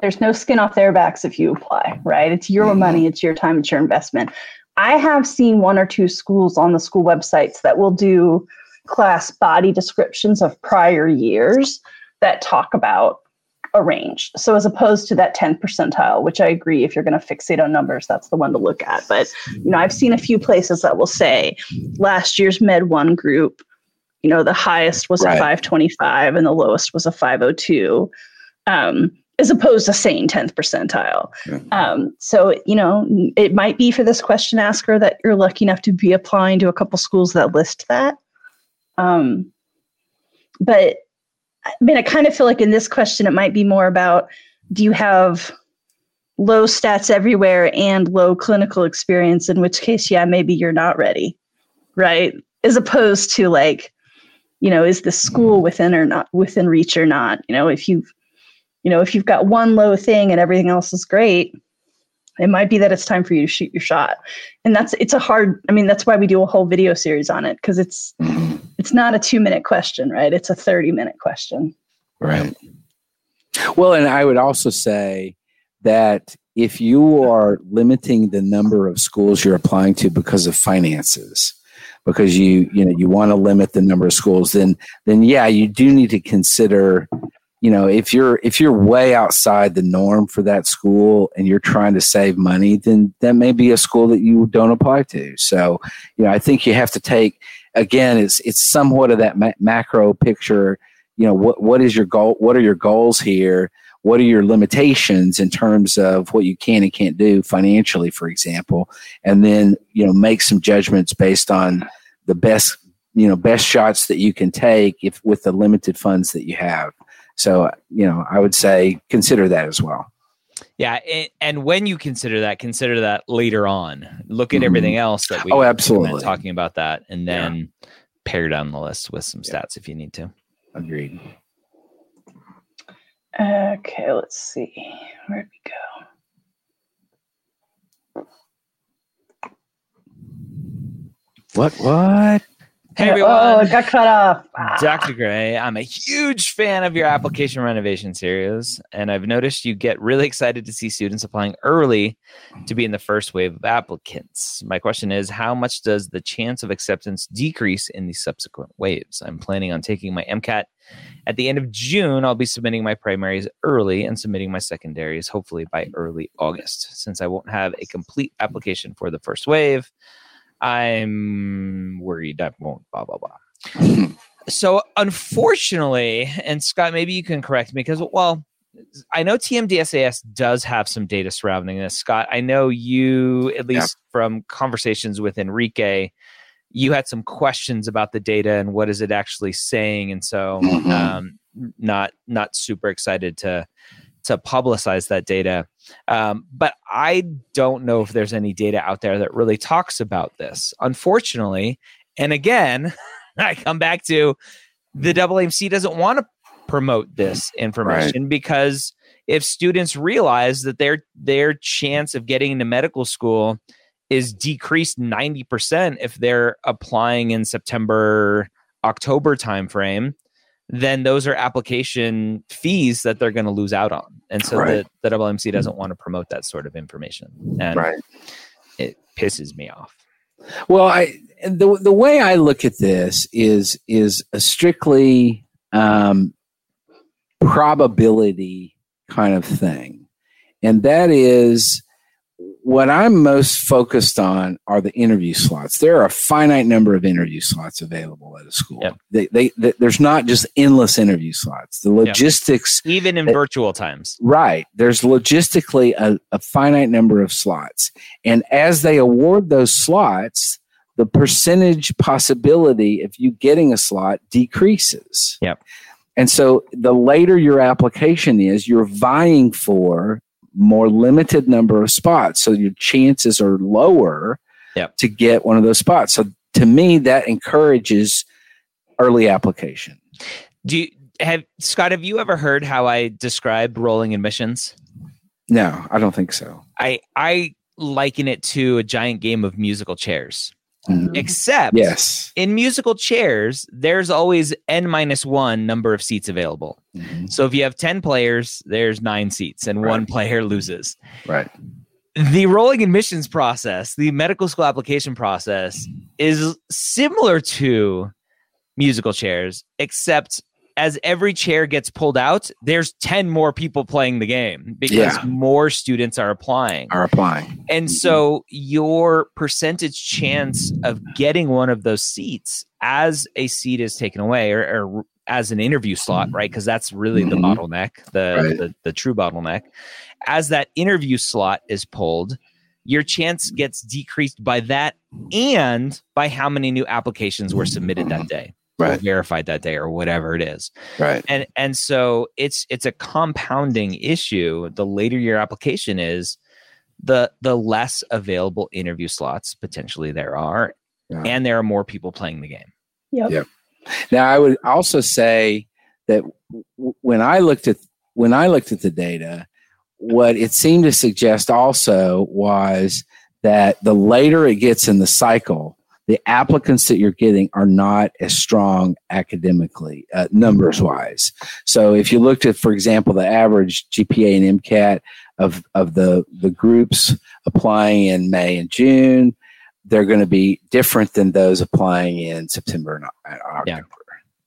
there's no skin off their backs if you apply, right? It's your mm-hmm. money, it's your time, it's your investment. I have seen one or two schools on the school websites that will do class body descriptions of prior years that talk about a range. So as opposed to that 10th percentile, which I agree if you're going to fixate on numbers, that's the one to look at. But you know, I've seen a few places that will say last year's Med 1 group, you know, the highest was right. a 525 and the lowest was a 502. Um, as opposed to saying 10th percentile. Yeah. Um, so, you know, it might be for this question asker that you're lucky enough to be applying to a couple schools that list that. Um, but I mean, I kind of feel like in this question, it might be more about do you have low stats everywhere and low clinical experience, in which case, yeah, maybe you're not ready, right? As opposed to like, you know, is the school mm-hmm. within or not within reach or not? You know, if you've you know, if you've got one low thing and everything else is great, it might be that it's time for you to shoot your shot. And that's it's a hard I mean that's why we do a whole video series on it because it's mm-hmm. it's not a 2 minute question, right? It's a 30 minute question. Right. Well, and I would also say that if you are limiting the number of schools you're applying to because of finances, because you you know you want to limit the number of schools, then then yeah, you do need to consider you know if you're if you're way outside the norm for that school and you're trying to save money then that may be a school that you don't apply to. So you know i think you have to take again it's it's somewhat of that ma- macro picture. You know what what is your goal what are your goals here? What are your limitations in terms of what you can and can't do financially for example? And then you know make some judgments based on the best you know best shots that you can take if with the limited funds that you have so, you know, I would say consider that as well. Yeah, and when you consider that, consider that later on. Look at mm-hmm. everything else that we oh absolutely talking about that, and then yeah. pare down the list with some stats yeah. if you need to. Agreed. Okay, let's see. Where'd we go? What? What? Hey everyone. Oh, it got cut off. Ah. Dr. Gray, I'm a huge fan of your application renovation series, and I've noticed you get really excited to see students applying early to be in the first wave of applicants. My question is how much does the chance of acceptance decrease in the subsequent waves? I'm planning on taking my MCAT at the end of June. I'll be submitting my primaries early and submitting my secondaries hopefully by early August. Since I won't have a complete application for the first wave, I'm worried I won't, blah, blah, blah. so, unfortunately, and Scott, maybe you can correct me because, well, I know TMDSAS does have some data surrounding this. Scott, I know you, at least yeah. from conversations with Enrique, you had some questions about the data and what is it actually saying, and so mm-hmm. um, not not super excited to to publicize that data. Um, but I don't know if there's any data out there that really talks about this, unfortunately. And again, I come back to the AAMC doesn't want to promote this information right. because if students realize that their their chance of getting into medical school is decreased 90% if they're applying in September October timeframe then those are application fees that they're going to lose out on. And so right. the, the AAMC doesn't want to promote that sort of information. And right. it pisses me off. Well, I the the way I look at this is is a strictly um, probability kind of thing, and that is what I'm most focused on are the interview slots. There are a finite number of interview slots available at a school. Yep. They, they, they, there's not just endless interview slots. The logistics, yep. even in that, virtual times, right? There's logistically a, a finite number of slots, and as they award those slots, the percentage possibility of you getting a slot decreases. Yep. And so the later your application is, you're vying for more limited number of spots. So your chances are lower yep. to get one of those spots. So to me, that encourages early application. Do you have Scott, have you ever heard how I describe rolling admissions? No, I don't think so. I I liken it to a giant game of musical chairs. Mm-hmm. Except yes. in musical chairs, there's always n minus one number of seats available. Mm-hmm. So if you have 10 players, there's nine seats and right. one player loses. Right. The rolling admissions process, the medical school application process, is similar to musical chairs, except as every chair gets pulled out, there's 10 more people playing the game because yeah. more students are applying. Are applying. And mm-hmm. so your percentage chance of getting one of those seats as a seat is taken away or, or as an interview slot, mm-hmm. right? Because that's really mm-hmm. the bottleneck, the, right. the the true bottleneck. As that interview slot is pulled, your chance gets decreased by that and by how many new applications were submitted that day right. verified that day or whatever it is right and and so it's it's a compounding issue the later your application is the the less available interview slots potentially there are yeah. and there are more people playing the game yep. yep now i would also say that w- when i looked at when i looked at the data what it seemed to suggest also was that the later it gets in the cycle the applicants that you're getting are not as strong academically, uh, numbers wise. So if you looked at, for example, the average GPA and MCAT of, of the, the groups applying in May and June, they're going to be different than those applying in September and October. Yeah.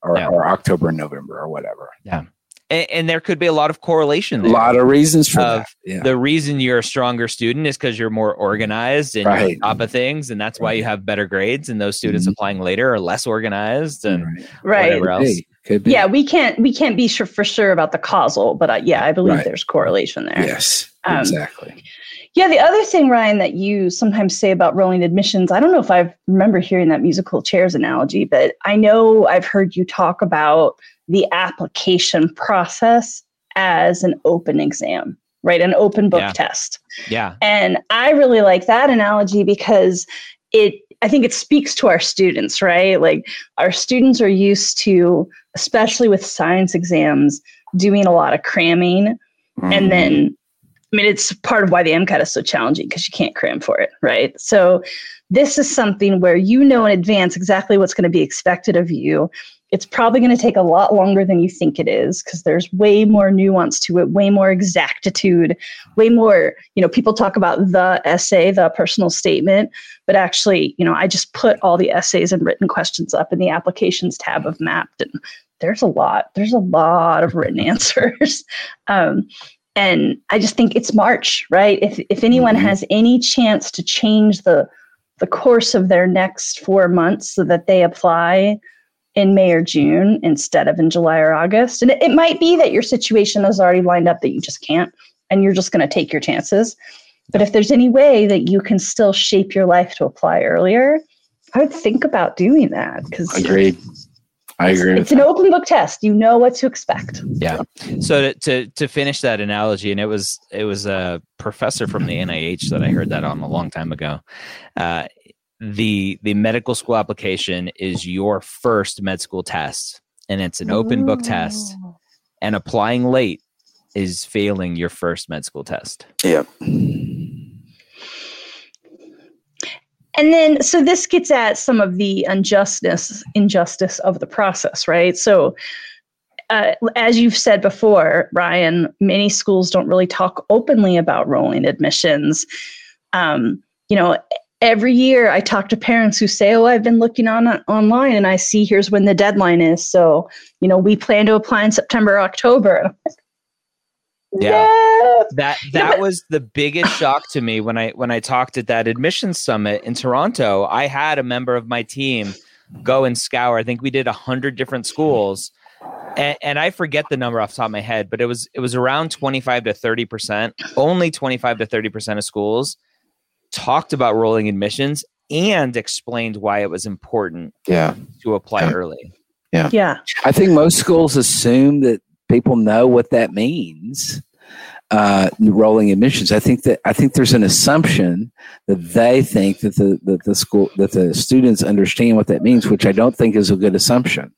Or, yeah. or October and November or whatever. Yeah and, and, there could be a lot of correlation there. A lot of reasons for of that. Yeah. The reason you're a stronger student is because you're more organized and right. on top of things, and that's right. why you have better grades. And those students mm-hmm. applying later are less organized and right. whatever else. Could be. Yeah, we can't we can't be sure for sure about the causal, but uh, yeah, I believe right. there's correlation there. Yes, um, exactly. Yeah, the other thing, Ryan, that you sometimes say about rolling admissions, I don't know if I remember hearing that musical chairs analogy, but I know I've heard you talk about the application process as an open exam, right? An open book yeah. test. Yeah. And I really like that analogy because it I think it speaks to our students, right? Like our students are used to, especially with science exams, doing a lot of cramming. Mm-hmm. And then, I mean, it's part of why the MCAT is so challenging because you can't cram for it, right? So, this is something where you know in advance exactly what's going to be expected of you it's probably going to take a lot longer than you think it is because there's way more nuance to it, way more exactitude, way more, you know, people talk about the essay, the personal statement, but actually, you know, I just put all the essays and written questions up in the applications tab of Mappd and there's a lot, there's a lot of written answers. Um, and I just think it's March, right? If if anyone mm-hmm. has any chance to change the the course of their next four months so that they apply in May or June instead of in July or August. And it, it might be that your situation is already lined up that you just can't, and you're just going to take your chances. But if there's any way that you can still shape your life to apply earlier, I would think about doing that. Because agreed. I agree. It's, an that. open book test. You know what to expect. Yeah. So to, to to finish that analogy, and it was it was a professor from the NIH that I heard that on a long time ago. Uh, the the medical school application is your first med school test and it's an open book test and applying late is failing your first med school test. Yep. And then so this gets at some of the unjustness injustice of the process right? So uh, as you've said before, Ryan, many schools don't really talk openly about rolling admissions. Um, you know, every year I talk to parents who say, "Oh, I've been looking on online and I see here's when the deadline is." So, you know, we plan to apply in September, October. Yeah. That that was the biggest shock to me when I when I talked at that admissions summit in Toronto. I had a member of my team go and scour. I think we did a hundred different schools. And, and, I forget the number off the top of my head, but it was it was around 25 to 30 percent. Only 25 to 30 percent of schools talked about rolling admissions and explained why it was important yeah. to apply yeah. early. Yeah. Yeah. I think most schools assume that people know what that means. Uh, rolling admissions. I think that I think there's an assumption that they think that the that the school that the students understand what that means, which I don't think is a good assumption.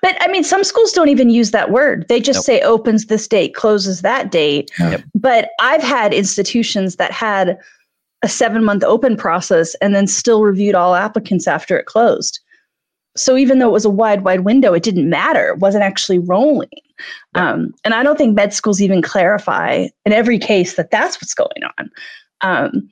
But I mean, some schools don't even use that word. They just nope. say opens this date, closes that date. Yep. But I've had institutions that had a seven month open process and then still reviewed all applicants after it closed. So even though it was a wide, wide window, it didn't matter. It wasn't actually rolling. Yeah. Um, and I don't think med schools even clarify in every case that that's what's going on. Um,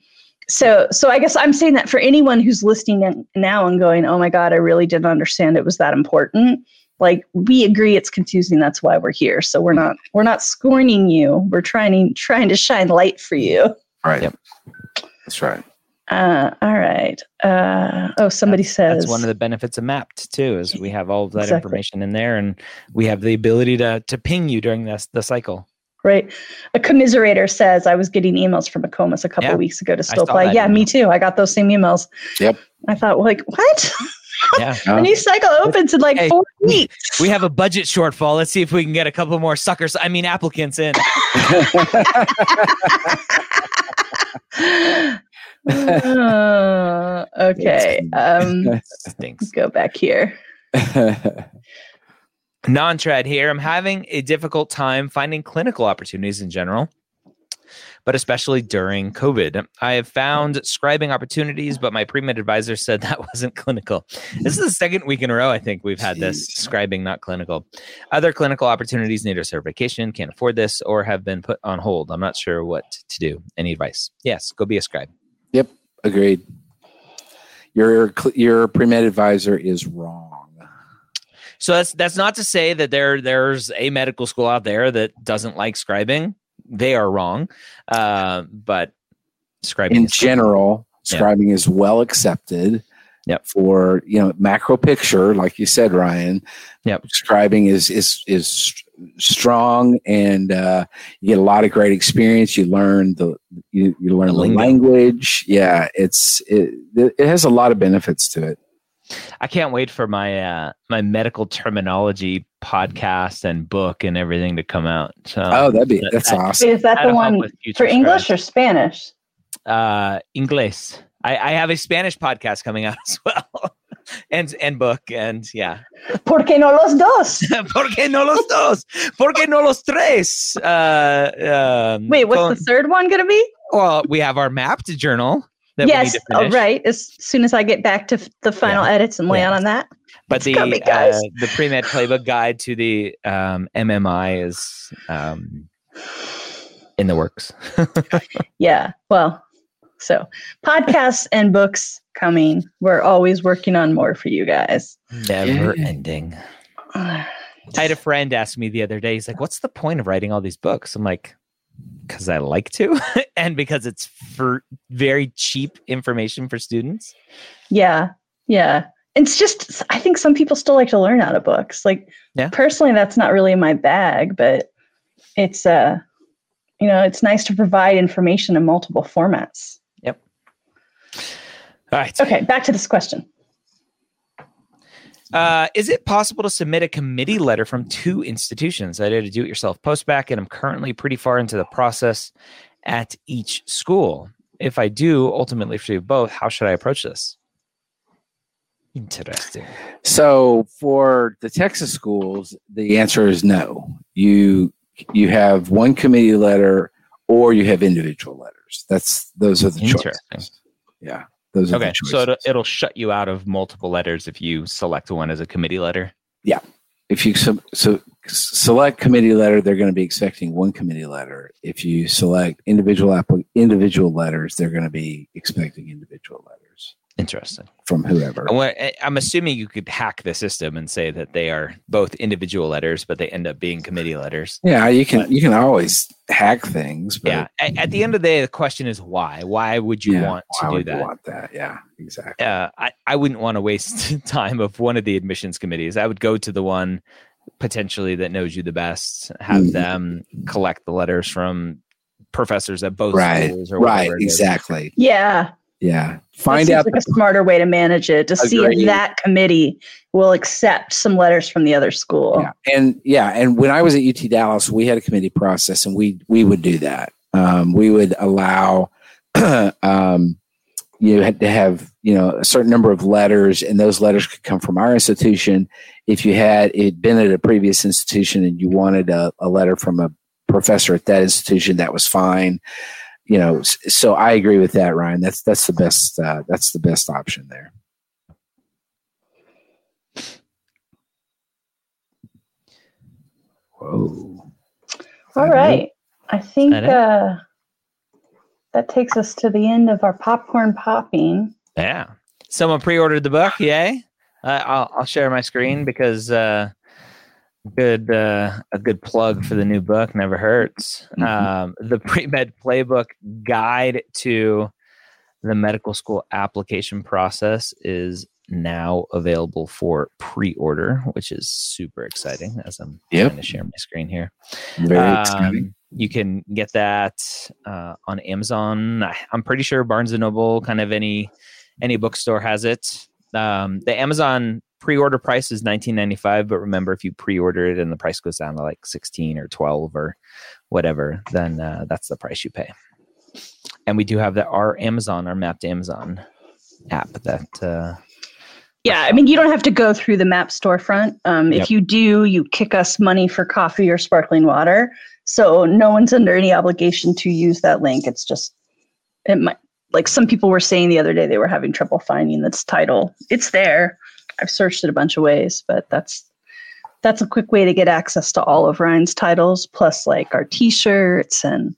so, so I guess I'm saying that for anyone who's listening now and going, "Oh my God, I really didn't understand it was that important." Like we agree, it's confusing. That's why we're here. So we're not we're not scorning you. We're trying to trying to shine light for you. Right. Yep. That's right. Uh, all right. Uh, oh, somebody that's, says that's one of the benefits of Mappd too, is we have all of that exactly. information in there, and we have the ability to to ping you during this the cycle. Right. A commiserator says I was getting emails from AACOMAS a couple yeah. weeks ago to still play. Yeah, email. me too. I got those same emails. Yep. I thought, like, what? Yeah. the new cycle opens in like hey, four weeks. We have a budget shortfall. Let's see if we can get a couple more suckers. I mean, applicants in. uh, okay. Um, Stinks. Go back here. Non-trad here. I'm having a difficult time finding clinical opportunities in general, but especially during COVID. I have found mm. scribing opportunities, but my pre-med advisor said that wasn't clinical. This is the second week in a row I think we've had this scribing not clinical. Other clinical opportunities need a certification, can't afford this, or have been put on hold. I'm not sure what to do. Any advice? Yes, go be a scribe. Yep, agreed. Your your pre-med advisor is wrong. So that's that's not to say that there there's a medical school out there that doesn't like scribing. They are wrong, uh, but scribing in general, scribing yeah. is well accepted. Yep. For you know macro picture, like you said, Ryan. Yep. Scribing is is is strong, and uh, you get a lot of great experience. You learn the you, you learn the, the language. Yeah, it's it, it has a lot of benefits to it. I can't wait for my uh, my medical terminology podcast and book and everything to come out. So oh, that'd be that's that, awesome. Is that the one for English or Spanish? Uh, English. I, I have a Spanish podcast coming out as well. and and book and yeah. ¿Por qué no los dos? ¿Por qué no los dos? ¿Por qué no los tres? Uh, um, Wait, what's con- the third one going to be? Well, we have our Mappd journal yes, oh, right. As soon as I get back to the final yeah. edits and lay yeah. on that. But the coming, uh, the pre med playbook guide to the um, MMI is um, in the works. yeah. Well, so podcasts and books coming. We're always working on more for you guys. Never ending. I had a friend ask me the other day. He's like, "What's the point of writing all these books?" I'm like, because I like to and because it's for very cheap information for students. Yeah. Yeah. It's just I think some people still like to learn out of books. Like yeah. personally that's not really my bag, but it's uh you know, it's nice to provide information in multiple formats. Yep. All right. Okay, back to this question. Uh, is it possible to submit a committee letter from two institutions? I did a do it yourself postbac, and I'm currently pretty far into the process at each school. If I do ultimately do both, how should I approach this? Interesting. So for the Texas schools, the answer is no. You you have one committee letter or you have individual letters. That's those are the choices. Yeah. Those okay, so it'll, it'll shut you out of multiple letters if you select one as a committee letter. Yeah. if you so, so select committee letter, they're going to be expecting one committee letter. If you select individual app, individual letters, they're going to be expecting individual letters. Interesting. From whoever. I'm assuming you could hack the system and say that they are both individual letters, but they end up being committee letters. Yeah, you can you can always hack things. But yeah. At, the end of the day, the question is why? Why would you yeah, want to do that? want that? Yeah, exactly. Uh, I, I wouldn't want to waste time of one of the admissions committees. I would go to the one potentially that knows you the best, have mm-hmm. them collect the letters from professors at both right. schools or right exactly yeah yeah. Find out like a smarter way to manage it to Agreed. see if that committee will accept some letters from the other school. Yeah. and yeah and when i was at ut dallas we had a committee process and we we would do that. Um, we would allow um, you had to have you know a certain number of letters and those letters could come from our institution. If you had it been at a previous institution and you wanted a, a letter from a professor at that institution that was fine you know so i agree with that ryan that's that's the best uh, that's the best option there whoa all right i think uh that takes us to the end of our popcorn popping. Yeah. Someone pre-ordered the book. Yay. Uh, I'll, I'll share my screen because uh, good uh, a good plug for the new book never hurts. Mm-hmm. Um, the pre-med playbook guide to the medical school application process is now available for pre-order, which is super exciting. As I'm yep. trying to share my screen here, very um, exciting. You can get that uh, on Amazon. I'm pretty sure Barnes and Noble, kind of any any bookstore has it. Um, the Amazon pre-order price is 19.95, but remember if you pre-order it and the price goes down to like 16 or 12 or whatever, then uh, that's the price you pay. And we do have that our Amazon, our Mappd Amazon app that uh, yeah, I mean, you don't have to go through the Mappd storefront. Um, yep. If you do, you kick us money for coffee or sparkling water. So no one's under any obligation to use that link. It's just, it might, like some people were saying the other day, they were having trouble finding this title. It's there. I've searched it a bunch of ways, but that's that's a quick way to get access to all of Ryan's titles, plus like our T-shirts and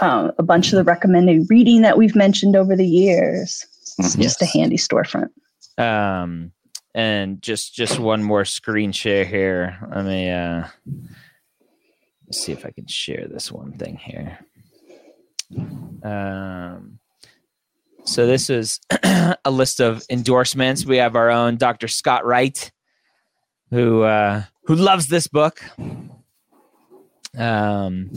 um, a bunch of the recommended reading that we've mentioned over the years. It's yes. just a handy storefront. Um, and just just one more screen share here. Let me uh, see if I can share this one thing here. Um, so this is a list of endorsements. We have our own Dr. Scott Wright, who uh, who loves this book. Um,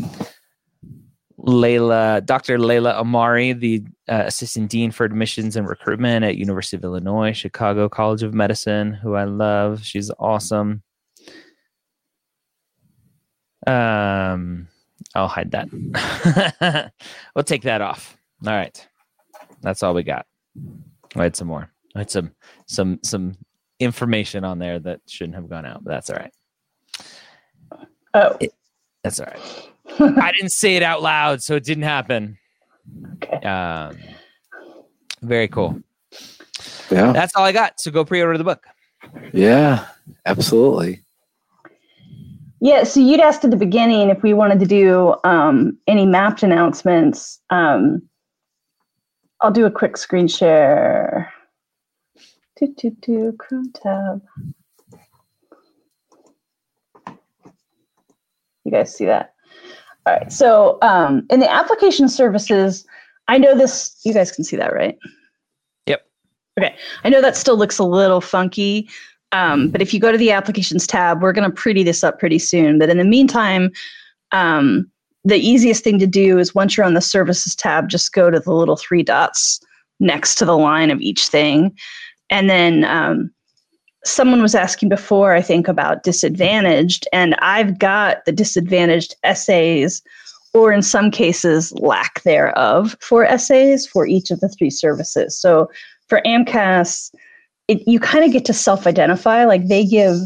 Layla, Dr. Layla Amari, the uh, assistant dean for admissions and recruitment at University of Illinois, Chicago College of Medicine, who I love. She's awesome. Um, I'll hide that. we'll take that off. All right, that's all we got. I had some more. I had some some some information on there that shouldn't have gone out, but that's all right. Oh, it, that's all right. I didn't say it out loud, so it didn't happen. Okay. Um, very cool. Yeah. That's all I got. So go pre order the book. Yeah, absolutely. Yeah, so you'd asked at the beginning if we wanted to do um, any Mappd announcements. Um, I'll do a quick screen share. Do, do, do, Chrome tab. You guys see that? All right. So um, in the application services, I know this, you guys can see that, right? Yep. Okay. I know that still looks a little funky. Um, but if you go to the applications tab, we're going to pretty this up pretty soon. But in the meantime, um, the easiest thing to do is once you're on the services tab, just go to the little three dots next to the line of each thing. And then um, someone was asking before, I think, about disadvantaged, and I've got the disadvantaged essays, or in some cases, lack thereof for essays for each of the three services. So for AMCAS, it, you kind of get to self-identify. Like they give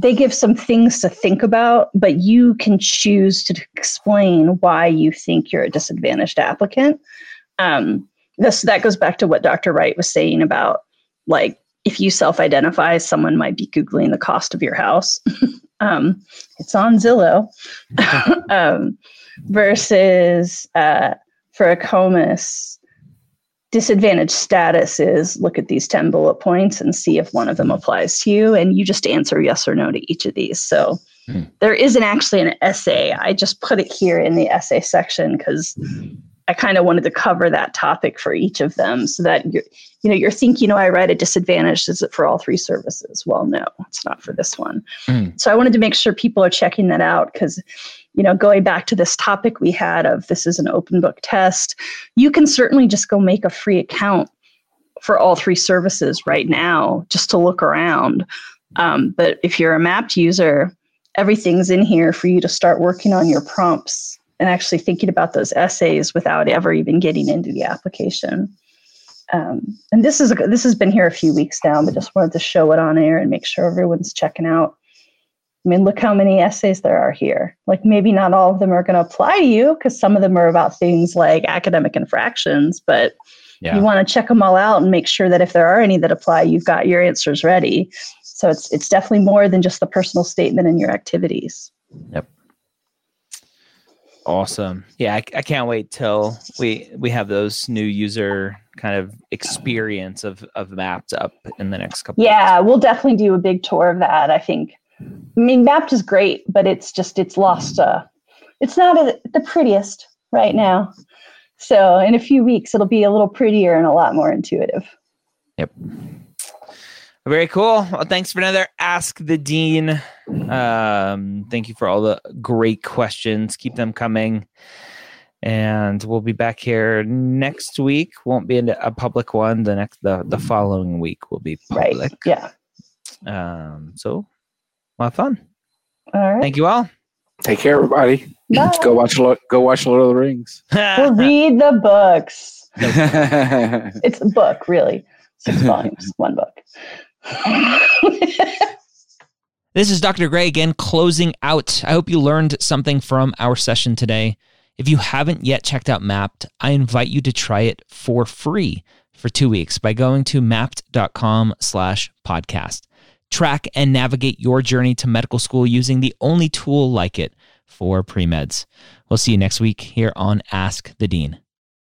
they give some things to think about, but you can choose to explain why you think you're a disadvantaged applicant. Um, this that goes back to what Dr. Wright was saying about like if you self identify, someone might be Googling the cost of your house. um, it's on Zillow. um, versus uh, for AACOMAS, disadvantaged status is look at these 10 bullet points and see if one of them applies to you. And you just answer yes or no to each of these. So hmm. there isn't actually an essay. I just put it here in the essay section because I kind of wanted to cover that topic for each of them so that you're, you know, you're thinking, you know, I write a disadvantaged. Is it for all three services? Well, no, it's not for this one. Mm. So I wanted to make sure people are checking that out because, you know, going back to this topic we had of this is an open book test, you can certainly just go make a free account for all three services right now just to look around. Um, but if you're a Mappd user, everything's in here for you to start working on your prompts and actually thinking about those essays without ever even getting into the application. Um, and this is a, this has been here a few weeks now, but just wanted to show it on air and make sure everyone's checking out. I mean, look how many essays there are here. Like maybe not all of them are going to apply to you because some of them are about things like academic infractions, but yeah. you want to check them all out and make sure that if there are any that apply, you've got your answers ready. So it's it's definitely more than just the personal statement and your activities. Yep. Awesome. Yeah, I, I, can't wait till we we have those new user kind of experience of of Mappd up in the next couple. Yeah, we'll definitely do a big tour of that. I think. I mean, Mappd is great, but it's just it's lost. Uh, it's not a, the prettiest right now. So in a few weeks, it'll be a little prettier and a lot more intuitive. Yep. Very cool. Well, thanks for another Ask the Dean. Um, thank you for all the great questions. Keep them coming. And we'll be back here next week. Won't be a public one. The next, the, the following week will be public. Right. Yeah. Um, so, a lot of fun. All right. Thank you all. Take care, everybody. Bye. Go watch. Go watch Lord of the Rings. we'll read the books. it's a book, really. Six volumes, one book. this is Dr. Gray again, closing out. I hope you learned something from our session today. If you haven't yet checked out Mappd, I invite you to try it for free for two weeks by going to mappd.com slash podcast. Track and navigate your journey to medical school using the only tool like it for pre-meds. We'll see you next week here on Ask the Dean.